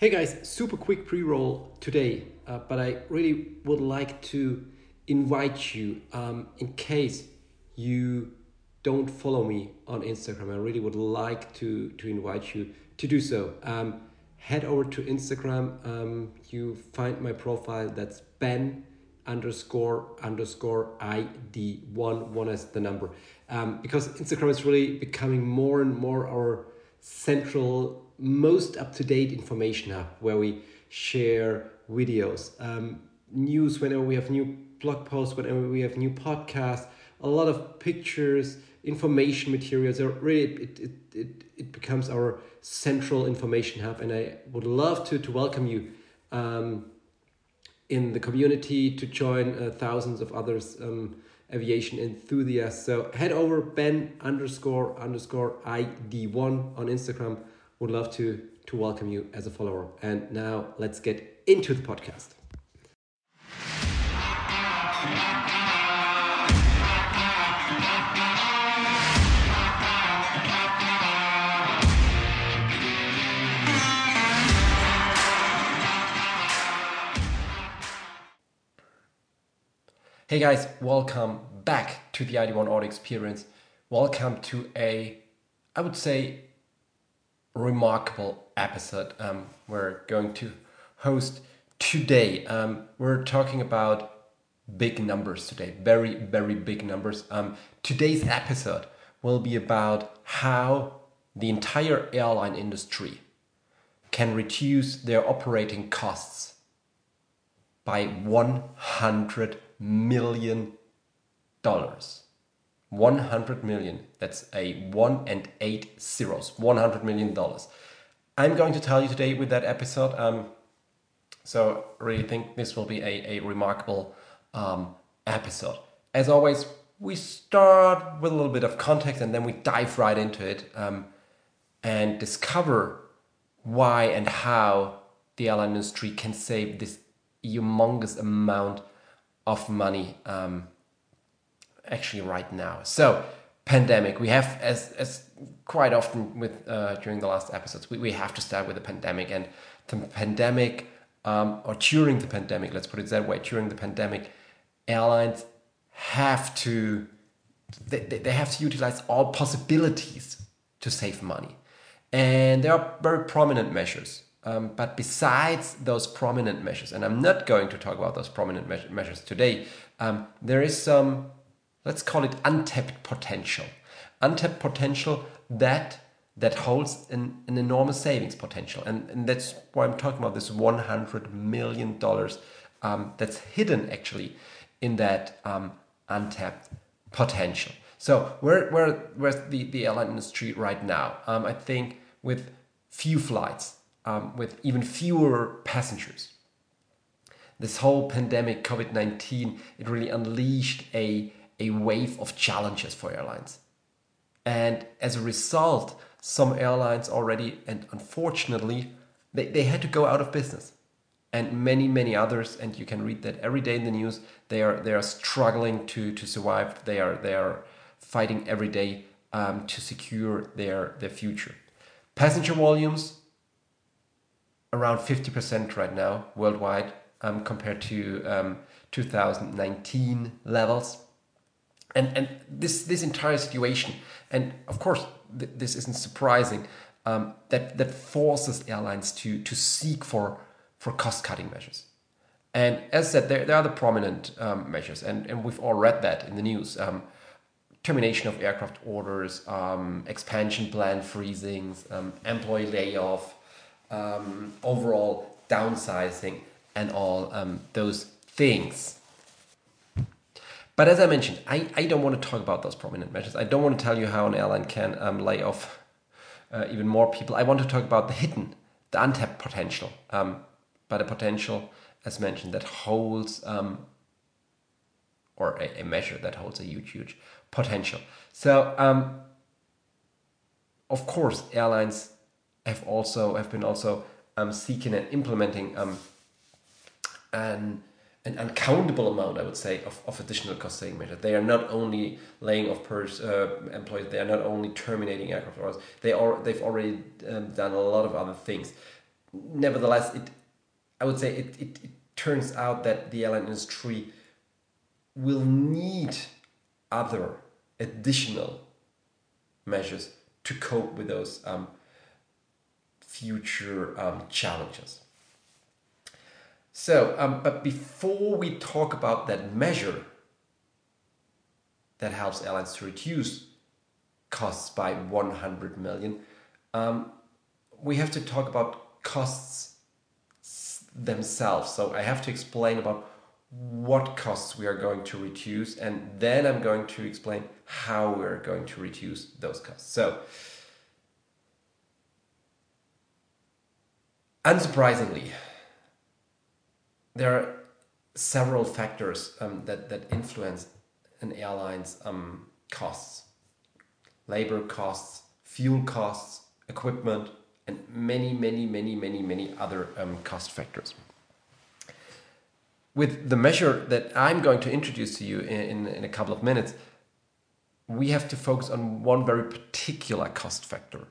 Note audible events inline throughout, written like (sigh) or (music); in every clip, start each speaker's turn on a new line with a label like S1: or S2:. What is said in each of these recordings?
S1: Hey guys, super quick pre roll today, uh, but I really would like to invite you um, in case you don't follow me on Instagram. I really would like to, to invite you to do so. Um, head over to Instagram. Um, you find my profile that's Ben underscore underscore ID one one is the number um, because Instagram is really becoming more and more our central most up-to-date information hub where we share videos um, news whenever we have new blog posts whenever we have new podcasts a lot of pictures information materials. Are really it, it, it, it becomes our central information hub. And i would love to to welcome you um, in the community to join uh, thousands of others um, aviation enthusiasts. So head over ben underscore underscore id1 on instagram would love to to welcome you as a follower. And now let's get into the podcast. Hey guys, welcome back to the ID1 Audio Experience. Welcome to a, I would say, remarkable episode um, we're going to host today. Um, we're talking about big numbers today, very, very big numbers. Um, today's episode will be about how the entire airline industry can reduce their operating costs by 100 million dollars. 100 million. That's a one and eight zeros. 100 million dollars. I'm going to tell you today with that episode. Um, so really think this will be a, a remarkable um, episode. As always, we start with a little bit of context and then we dive right into it um, and discover why and how the airline industry can save this humongous amount of money um, actually right now. So pandemic, we have as as quite often with uh, during the last episodes, we, we have to start with the pandemic and the pandemic um, or during the pandemic. Let's put it that way. During the pandemic, airlines have to they, they have to utilize all possibilities to save money, and there are very prominent measures. Um, but besides those prominent measures, and I'm not going to talk about those prominent me- measures today, um, there is some let's call it untapped potential. Untapped potential that that holds an, an enormous savings potential. And, and that's why I'm talking about this $100 million um, that's hidden actually in that um, untapped potential. So where, where, where's the, the airline industry right now? Um, I think with few flights, um, with even fewer passengers. This whole pandemic, COVID-19, it really unleashed a a wave of challenges for airlines. And as a result, some airlines already, and unfortunately, they, they had to go out of business. And many, many others, and you can read that every day in the news, they are they are struggling to, to survive. They are they are fighting every day um, to secure their, their future. Passenger volumes around 50% right now worldwide um, compared to um, 2019 levels and and this this entire situation and of course th- this isn't surprising um, that that forces airlines to to seek for for cost cutting measures. And as said there, there are the prominent um, measures and and we've all read that in the news. Um, termination of aircraft orders um, expansion plan freezings um, employee layoff um, overall downsizing and all those things but as I mentioned, I, I don't want to talk about those prominent measures. I don't want to tell you how an airline can um, lay off uh, even more people. I want to talk about the hidden, the untapped potential, um, but a potential, as mentioned, that holds, um, or a, a, measure that holds a huge, huge potential. So, um, of course, airlines have also have been also um, seeking and implementing um, an an uncountable amount, I would say, of, of additional cost saving measures. They are not only laying off pers- uh, employees, they are not only terminating aircraft orders, they are, they've already um, done a lot of other things. nevertheless, it I would say it, it, it turns out that the airline industry will need other additional measures to cope with those um, future um, challenges. So, um, but before we talk about that measure that helps airlines to reduce costs by 100 million, um, we have to talk about costs themselves. So I have to explain about what costs we are going to reduce, and then I'm going to explain how we're going to reduce those costs. So, unsurprisingly, there are several factors um, that, that influence an airline's um, costs labor costs, fuel costs, equipment, and many, many, many, many, many other um, cost factors. With the measure that I'm going to introduce to you in, in, in a couple of minutes, we have to focus on one very particular cost factor.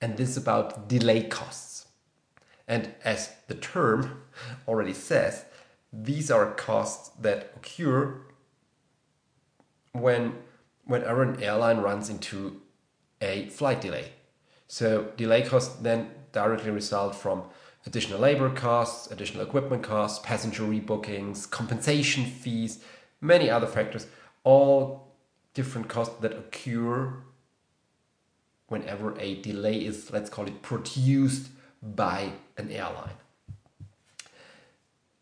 S1: And this is about delay costs. And as the term already says, these are costs that occur when whenever an airline runs into a flight delay. So delay costs then directly result from additional labor costs, additional equipment costs, passenger rebookings, compensation fees, many other factors, all different costs that occur whenever a delay is, let's call it, produced by an airline.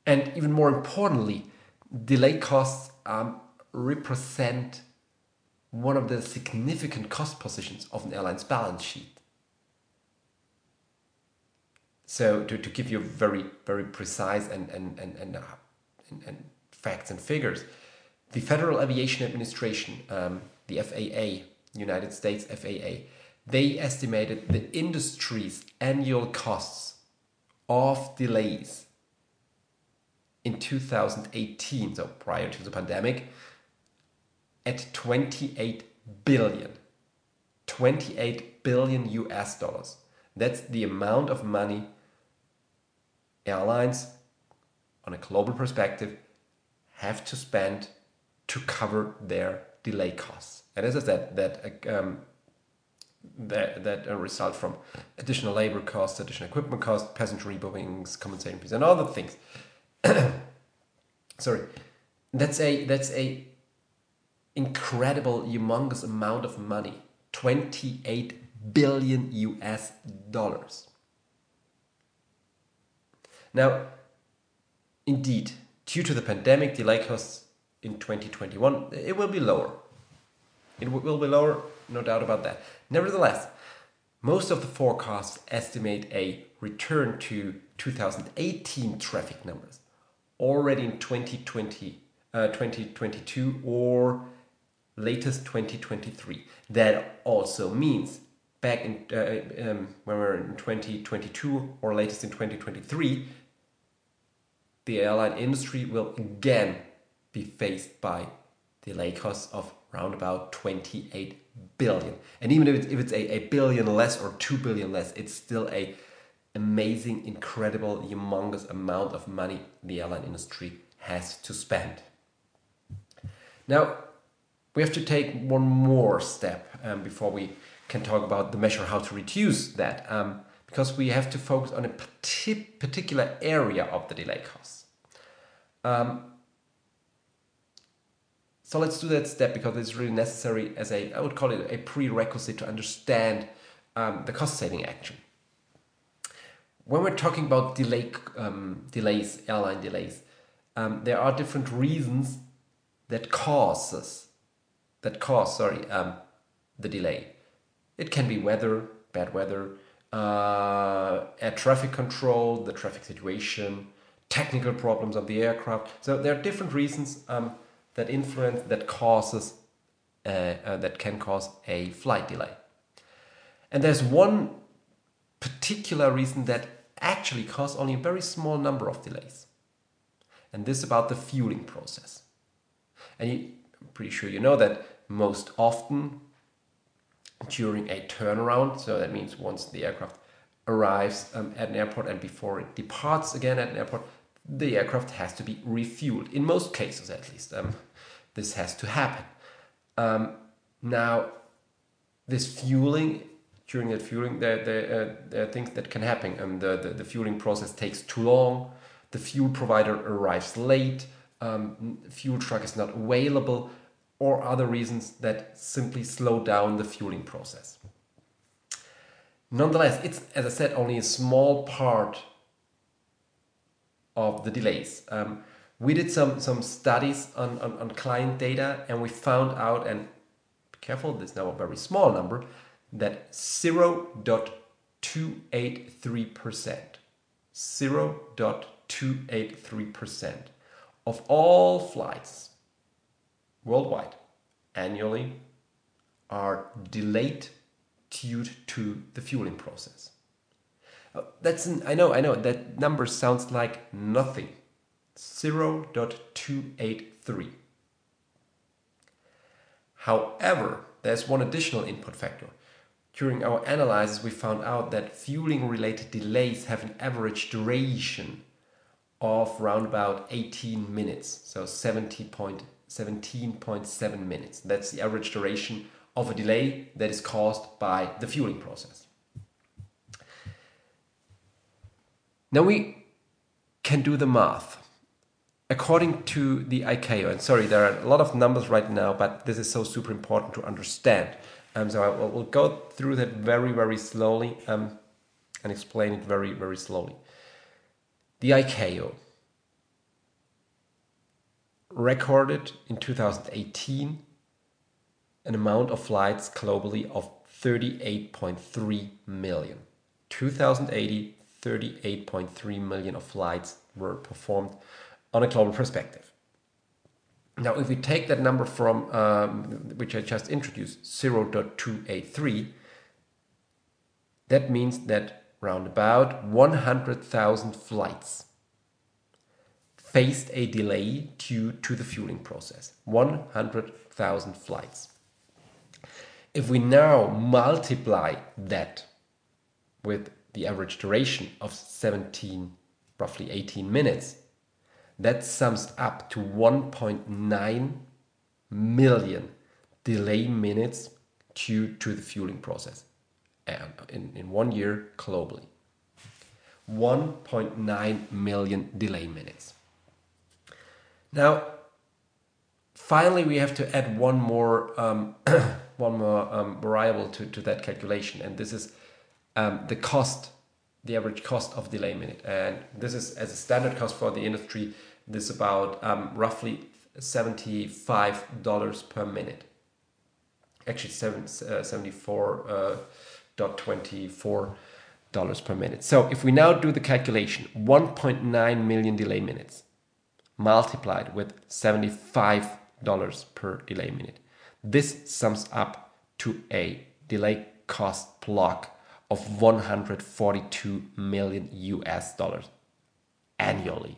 S1: And even more importantly, delay costs um, represent one of the significant cost positions of an airline's balance sheet. So to, to give you very, very precise and, and, and, and, uh, and, and facts and figures, the Federal Aviation Administration, um, the FAA, United States FAA, they estimated the industry's annual costs of delays in 2018, so prior to the pandemic, at 28 billion. 28 billion US dollars. That's the amount of money airlines, on a global perspective, have to spend to cover their delay costs. And as I said, that um, that that result from additional labor costs, additional equipment costs, passenger rebookings, compensation fees, and other things. (coughs) Sorry, that's a that's a incredible, humongous amount of money 28 billion US dollars. Now, indeed, due to the pandemic, delay costs in 2021, it will be lower. It will be lower, no doubt about that. Nevertheless, most of the forecasts estimate a return to 2018 traffic numbers already in 2020, uh, 2022 or latest 2023. That also means back in uh, um, when we're in 2022 or latest in 2023, the airline industry will again be faced by delay costs of around about 28 billion. And even if it's, if it's a, a billion less or 2 billion less, it's still a amazing, incredible, humongous amount of money the airline industry has to spend. Now, we have to take one more step um, before we can talk about the measure how to reduce that um, because we have to focus on a particular area of the delay costs. Um, so let's do that step because it's really necessary as a, I would call it a prerequisite to understand um, the cost saving action. When we're talking about delay, um, delays, airline delays, um, there are different reasons that causes that cause sorry um, the delay. It can be weather, bad weather, uh, air traffic control, the traffic situation, technical problems of the aircraft. So there are different reasons um, that influence that causes uh, uh, that can cause a flight delay. And there's one particular reason that actually causes only a very small number of delays. And this about the fueling process. And you, I'm pretty sure you know that most often during a turnaround, so that means once the aircraft arrives um, at an airport and before it departs again at an airport, the aircraft has to be refueled. In most cases, at least, um, this has to happen. Um, now, this fueling during that fueling, there, there, uh, there are things that can happen. Um, the, the, the fueling process takes too long. The fuel provider arrives late. Um, fuel truck is not available, or other reasons that simply slow down the fueling process. Nonetheless, it's, as I said, only a small part of the delays. Um, we did some, some studies on, on, on, client data and we found out, and be careful, this is now a very small number, that 0.283%, 0.283% of all flights worldwide annually are delayed due to the fueling process. Uh, that's an, I know, I know that number sounds like nothing. 0.283. However, there's one additional input factor. During our analysis, we found out that fueling related delays have an average duration of around about 18 minutes, so 17.7 minutes. That's the average duration of a delay that is caused by the fueling process. Now we can do the math. According to the ICAO, and sorry, there are a lot of numbers right now, but this is so super important to understand. Um, so I will we'll go through that very, very slowly um, and explain it very, very slowly. The ICAO recorded in 2018 an amount of flights globally of 38.3 million. 2080, 38.3 million of flights were performed on a global perspective. Now, if we take that number from um, which I just introduced, 0.283, that means that round about 100,000 flights faced a delay due to the fueling process. 100,000 flights. If we now multiply that with the average duration of 17, roughly 18 minutes, that sums up to 1.9 million delay minutes due to the fueling process and in, in one year globally. 1.9 million delay minutes. Now, finally, we have to add one more um, (coughs) one more um, variable to, to that calculation, and this is um, the cost, the average cost of delay minute. And this is as a standard cost for the industry, this is about um, roughly $75 per minute. Actually, seven, uh, 74.24 uh, dollars per minute. So if we now do the calculation, 1.9 million delay minutes multiplied with $75 per delay minute. This sums up to a delay cost block of 142 million US dollars annually.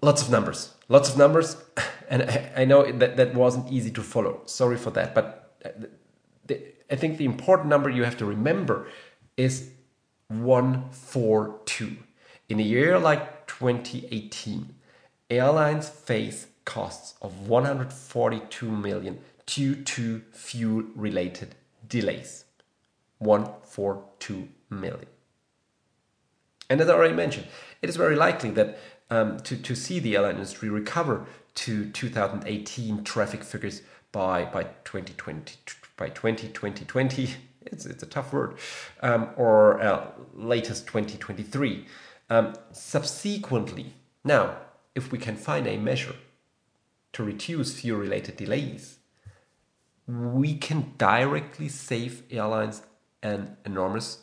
S1: Lots of numbers, lots of numbers, (laughs) and I, I know that that wasn't easy to follow. Sorry for that, but uh, the, I think the important number you have to remember is 142. In a year like 2018, airlines face costs of 142 million due to fuel related delays. 142 million. And as I already mentioned, it is very likely that um, to, to see the airline industry recover to 2018 traffic figures by, by 2020, by 2020, (laughs) it's, it's a tough word, um, or uh, latest 2023. Um, subsequently, now, if we can find a measure to reduce fuel related delays, we can directly save airlines an enormous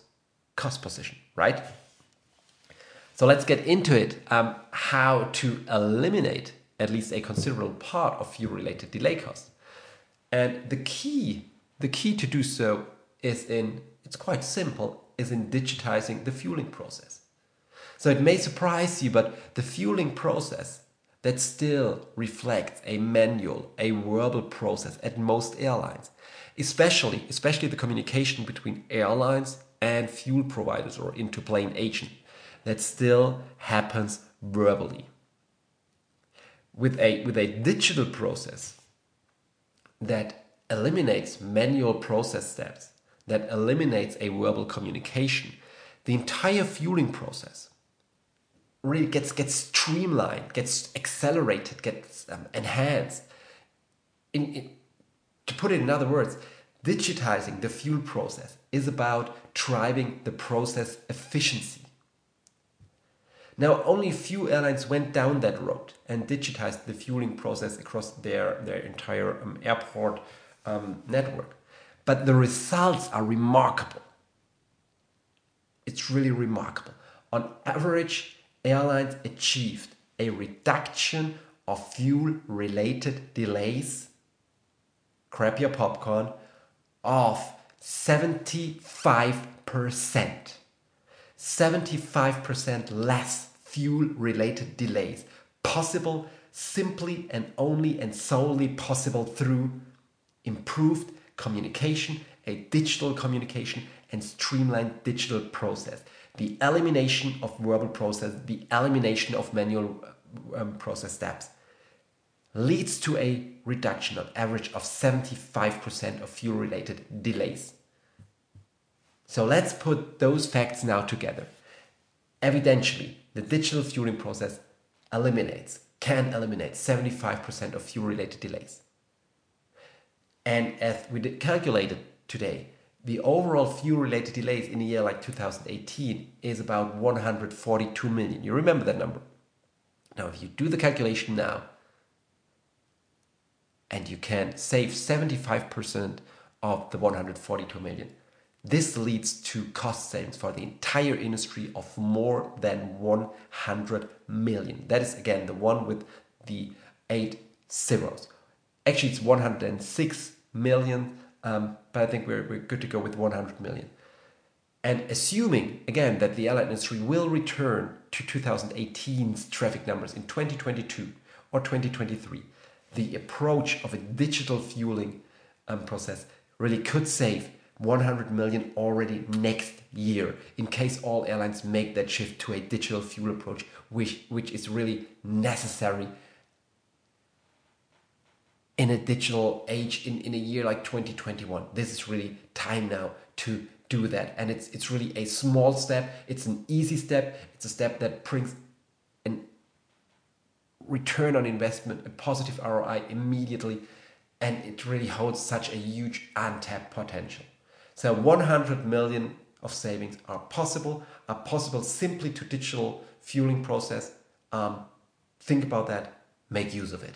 S1: cost position, right? So let's get into it um, how to eliminate at least a considerable part of fuel related delay costs. And the key, the key to do so is in, it's quite simple, is in digitizing the fueling process. So it may surprise you, but the fueling process that still reflects a manual, a verbal process at most airlines, especially, especially the communication between airlines and fuel providers or into plane agent. That still happens verbally. With a, with a digital process that eliminates manual process steps, that eliminates a verbal communication, the entire fueling process really gets gets streamlined, gets accelerated, gets um, enhanced. In, in, to put it in other words, digitizing the fuel process is about driving the process efficiency. Now, only a few airlines went down that road and digitized the fueling process across their, their entire um, airport um, network. But the results are remarkable. It's really remarkable. On average, airlines achieved a reduction of fuel related delays, grab your popcorn, of 75%. 75% less fuel related delays possible simply and only and solely possible through improved communication, a digital communication, and streamlined digital process. The elimination of verbal process, the elimination of manual um, process steps leads to a reduction on average of 75% of fuel related delays. So let's put those facts now together. Evidentially, the digital fueling process eliminates, can eliminate 75% of fuel related delays. And as we calculated today, the overall fuel related delays in a year like 2018 is about 142 million. You remember that number. Now, if you do the calculation now, and you can save 75% of the 142 million, this leads to cost savings for the entire industry of more than 100 million. That is again the one with the eight zeros. Actually, it's 106 million, um, but I think we're, we're good to go with 100 million. And assuming, again, that the airline industry will return to 2018's traffic numbers in 2022 or 2023, the approach of a digital fueling um, process really could save 100 million already next year in case all airlines make that shift to a digital fuel approach, which, which is really necessary in a digital age in, in a year like 2021. This is really time now to do that. And it's it's really a small step. It's an easy step. It's a step that brings an return on investment, a positive ROI immediately, and it really holds such a huge untapped potential. So 100 million of savings are possible, are possible simply to digital fueling process. Um, think about that, make use of it.